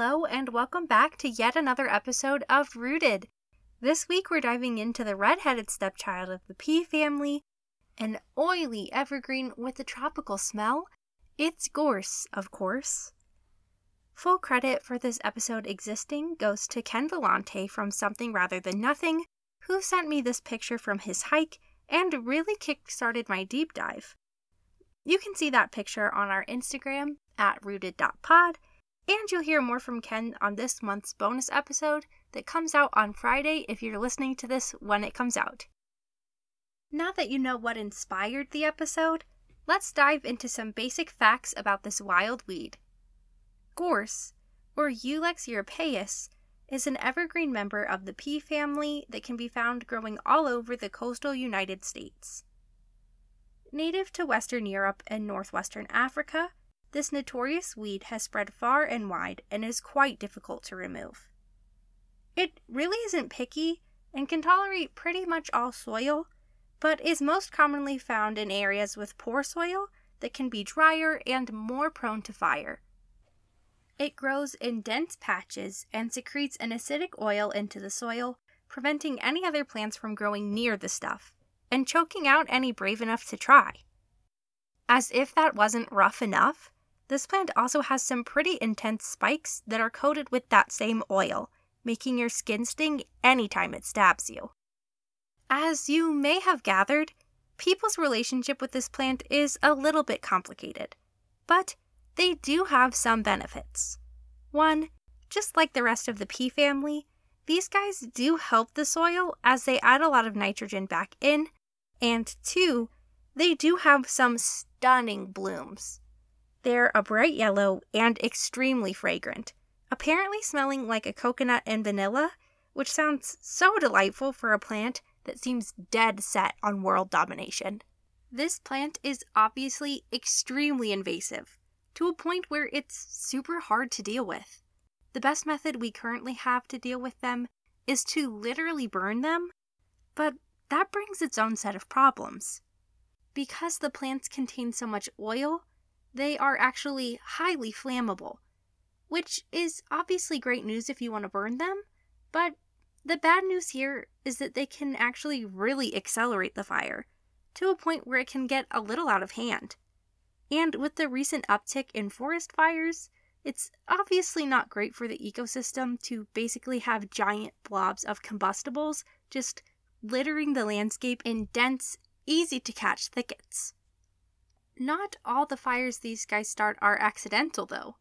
Hello, and welcome back to yet another episode of Rooted. This week we're diving into the red-headed stepchild of the pea family, an oily evergreen with a tropical smell. It's gorse, of course. Full credit for this episode existing goes to Ken Volante from Something Rather Than Nothing, who sent me this picture from his hike and really kick-started my deep dive. You can see that picture on our Instagram at rooted.pod and you'll hear more from Ken on this month's bonus episode that comes out on Friday if you're listening to this when it comes out. Now that you know what inspired the episode, let's dive into some basic facts about this wild weed. Gorse, or Ulex europaeus, is an evergreen member of the pea family that can be found growing all over the coastal United States. Native to Western Europe and Northwestern Africa, this notorious weed has spread far and wide and is quite difficult to remove. It really isn't picky and can tolerate pretty much all soil, but is most commonly found in areas with poor soil that can be drier and more prone to fire. It grows in dense patches and secretes an acidic oil into the soil, preventing any other plants from growing near the stuff, and choking out any brave enough to try. As if that wasn't rough enough, this plant also has some pretty intense spikes that are coated with that same oil, making your skin sting anytime it stabs you. As you may have gathered, people's relationship with this plant is a little bit complicated, but they do have some benefits. One, just like the rest of the pea family, these guys do help the soil as they add a lot of nitrogen back in, and two, they do have some stunning blooms. They're a bright yellow and extremely fragrant, apparently smelling like a coconut and vanilla, which sounds so delightful for a plant that seems dead set on world domination. This plant is obviously extremely invasive, to a point where it's super hard to deal with. The best method we currently have to deal with them is to literally burn them, but that brings its own set of problems. Because the plants contain so much oil, they are actually highly flammable, which is obviously great news if you want to burn them, but the bad news here is that they can actually really accelerate the fire to a point where it can get a little out of hand. And with the recent uptick in forest fires, it's obviously not great for the ecosystem to basically have giant blobs of combustibles just littering the landscape in dense, easy to catch thickets. Not all the fires these guys start are accidental, though.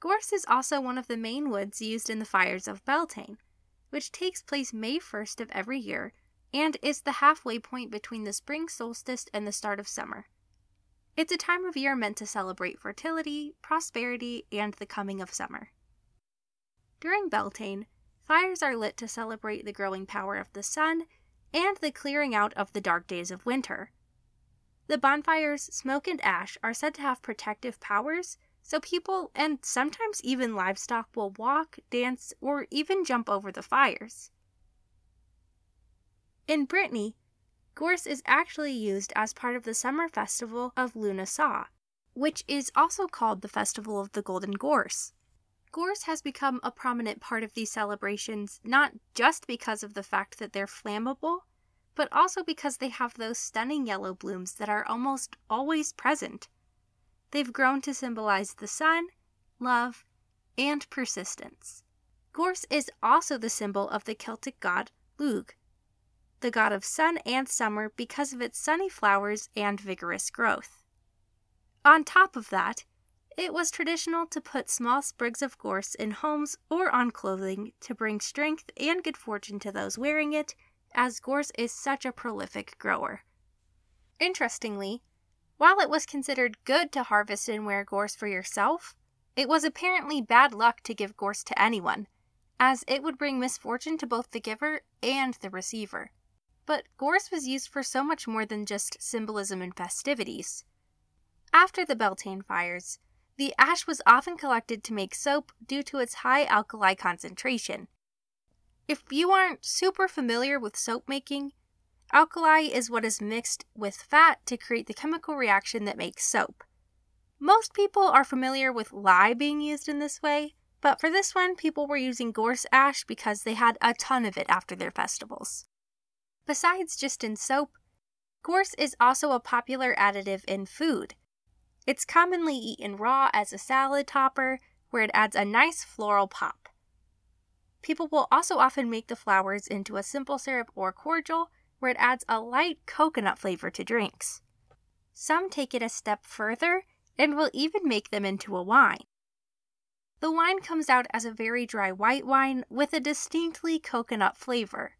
Gorse is also one of the main woods used in the fires of Beltane, which takes place May 1st of every year and is the halfway point between the spring solstice and the start of summer. It's a time of year meant to celebrate fertility, prosperity, and the coming of summer. During Beltane, fires are lit to celebrate the growing power of the sun and the clearing out of the dark days of winter. The bonfire's smoke and ash are said to have protective powers, so people and sometimes even livestock will walk, dance, or even jump over the fires. In Brittany, gorse is actually used as part of the summer festival of Lughnasadh, which is also called the Festival of the Golden Gorse. Gorse has become a prominent part of these celebrations not just because of the fact that they're flammable, but also because they have those stunning yellow blooms that are almost always present. They've grown to symbolize the sun, love, and persistence. Gorse is also the symbol of the Celtic god Lugh, the god of sun and summer because of its sunny flowers and vigorous growth. On top of that, it was traditional to put small sprigs of gorse in homes or on clothing to bring strength and good fortune to those wearing it as gorse is such a prolific grower. Interestingly, While it was considered good to harvest and wear gorse for yourself, it was apparently bad luck to give gorse to anyone, as it would bring misfortune to both the giver and the receiver. But gorse was used for so much more than just symbolism and festivities. After the Beltane fires, the ash was often collected to make soap due to its high alkali concentration. If you aren't super familiar with soap making, alkali is what is mixed with fat to create the chemical reaction that makes soap. Most people are familiar with lye being used in this way, but for this one, people were using gorse ash because they had a ton of it after their festivals. Besides just in soap, gorse is also a popular additive in food. It's commonly eaten raw as a salad topper, where it adds a nice floral pop. People will also often make the flowers into a simple syrup or cordial, where it adds a light coconut flavor to drinks. Some take it a step further and will even make them into a wine. The wine comes out as a very dry white wine with a distinctly coconut flavor.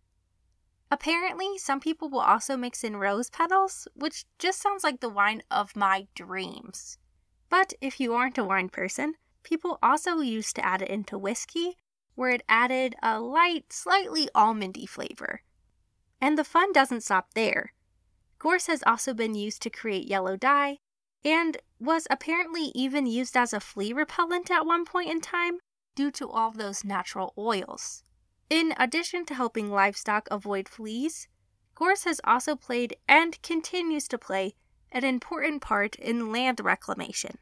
Apparently, some people will also mix in rose petals, which just sounds like the wine of my dreams. But if you aren't a wine person, people also used to add it into whiskey, where it added a light, slightly almondy flavor. And the fun doesn't stop there. Gorse has also been used to create yellow dye, and was apparently even used as a flea repellent at one point in time due to all those natural oils. In addition to helping livestock avoid fleas, gorse has also played and continues to play an important part in land reclamation.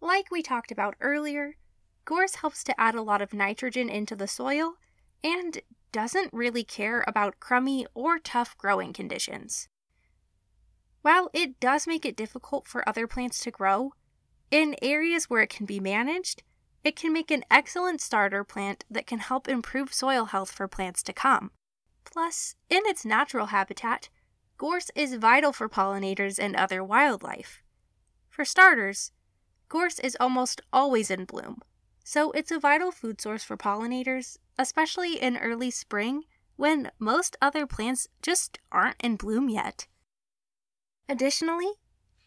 Like we talked about earlier, gorse helps to add a lot of nitrogen into the soil and doesn't really care about crummy or tough growing conditions. While it does make it difficult for other plants to grow, in areas where it can be managed, it can make an excellent starter plant that can help improve soil health for plants to come. Plus, in its natural habitat, gorse is vital for pollinators and other wildlife. For starters, gorse is almost always in bloom, so it's a vital food source for pollinators, especially in early spring when most other plants just aren't in bloom yet. Additionally,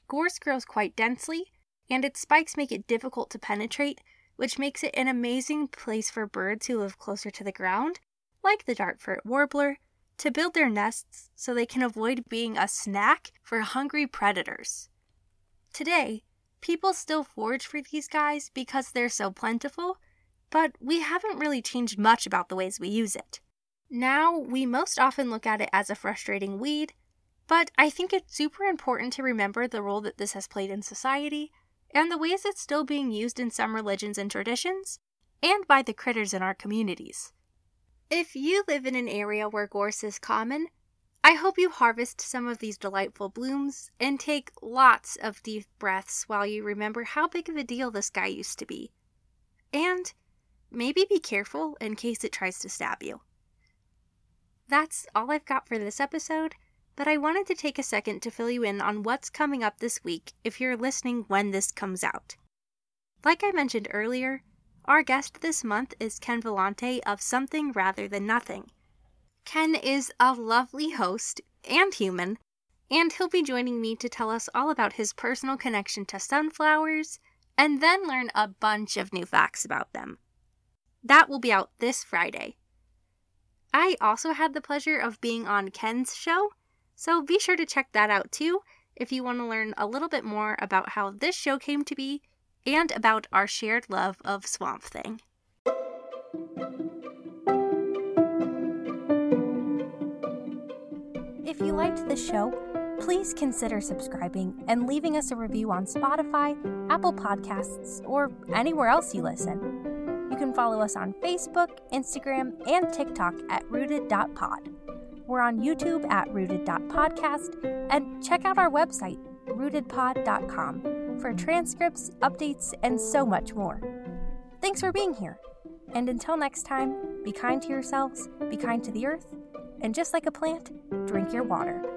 gorse grows quite densely, and its spikes make it difficult to penetrate which makes it an amazing place for birds who live closer to the ground, like the dartford warbler, to build their nests so they can avoid being a snack for hungry predators. Today, people still forage for these guys because they're so plentiful, but we haven't really changed much about the ways we use it. Now, we most often look at it as a frustrating weed, but I think it's super important to remember the role that this has played in society and the ways it's still being used in some religions and traditions, and by the critters in our communities. If you live in an area where gorse is common, I hope you harvest some of these delightful blooms and take lots of deep breaths while you remember how big of a deal this guy used to be. And maybe be careful in case it tries to stab you. That's all I've got for this episode but I wanted to take a second to fill you in on what's coming up this week if you're listening when this comes out. Like I mentioned earlier, our guest this month is Ken Volante of Something Rather Than Nothing. Ken is a lovely host and human, and he'll be joining me to tell us all about his personal connection to sunflowers and then learn a bunch of new facts about them. That will be out this Friday. I also had the pleasure of being on Ken's show so be sure to check that out too if you want to learn a little bit more about how this show came to be and about our shared love of Swamp Thing. If you liked this show, please consider subscribing and leaving us a review on Spotify, Apple Podcasts, or anywhere else you listen. You can follow us on Facebook, Instagram, and TikTok at rooted.pod. We're on YouTube at rooted.podcast and check out our website, rootedpod.com, for transcripts, updates, and so much more. Thanks for being here. And until next time, be kind to yourselves, be kind to the earth, and just like a plant, drink your water.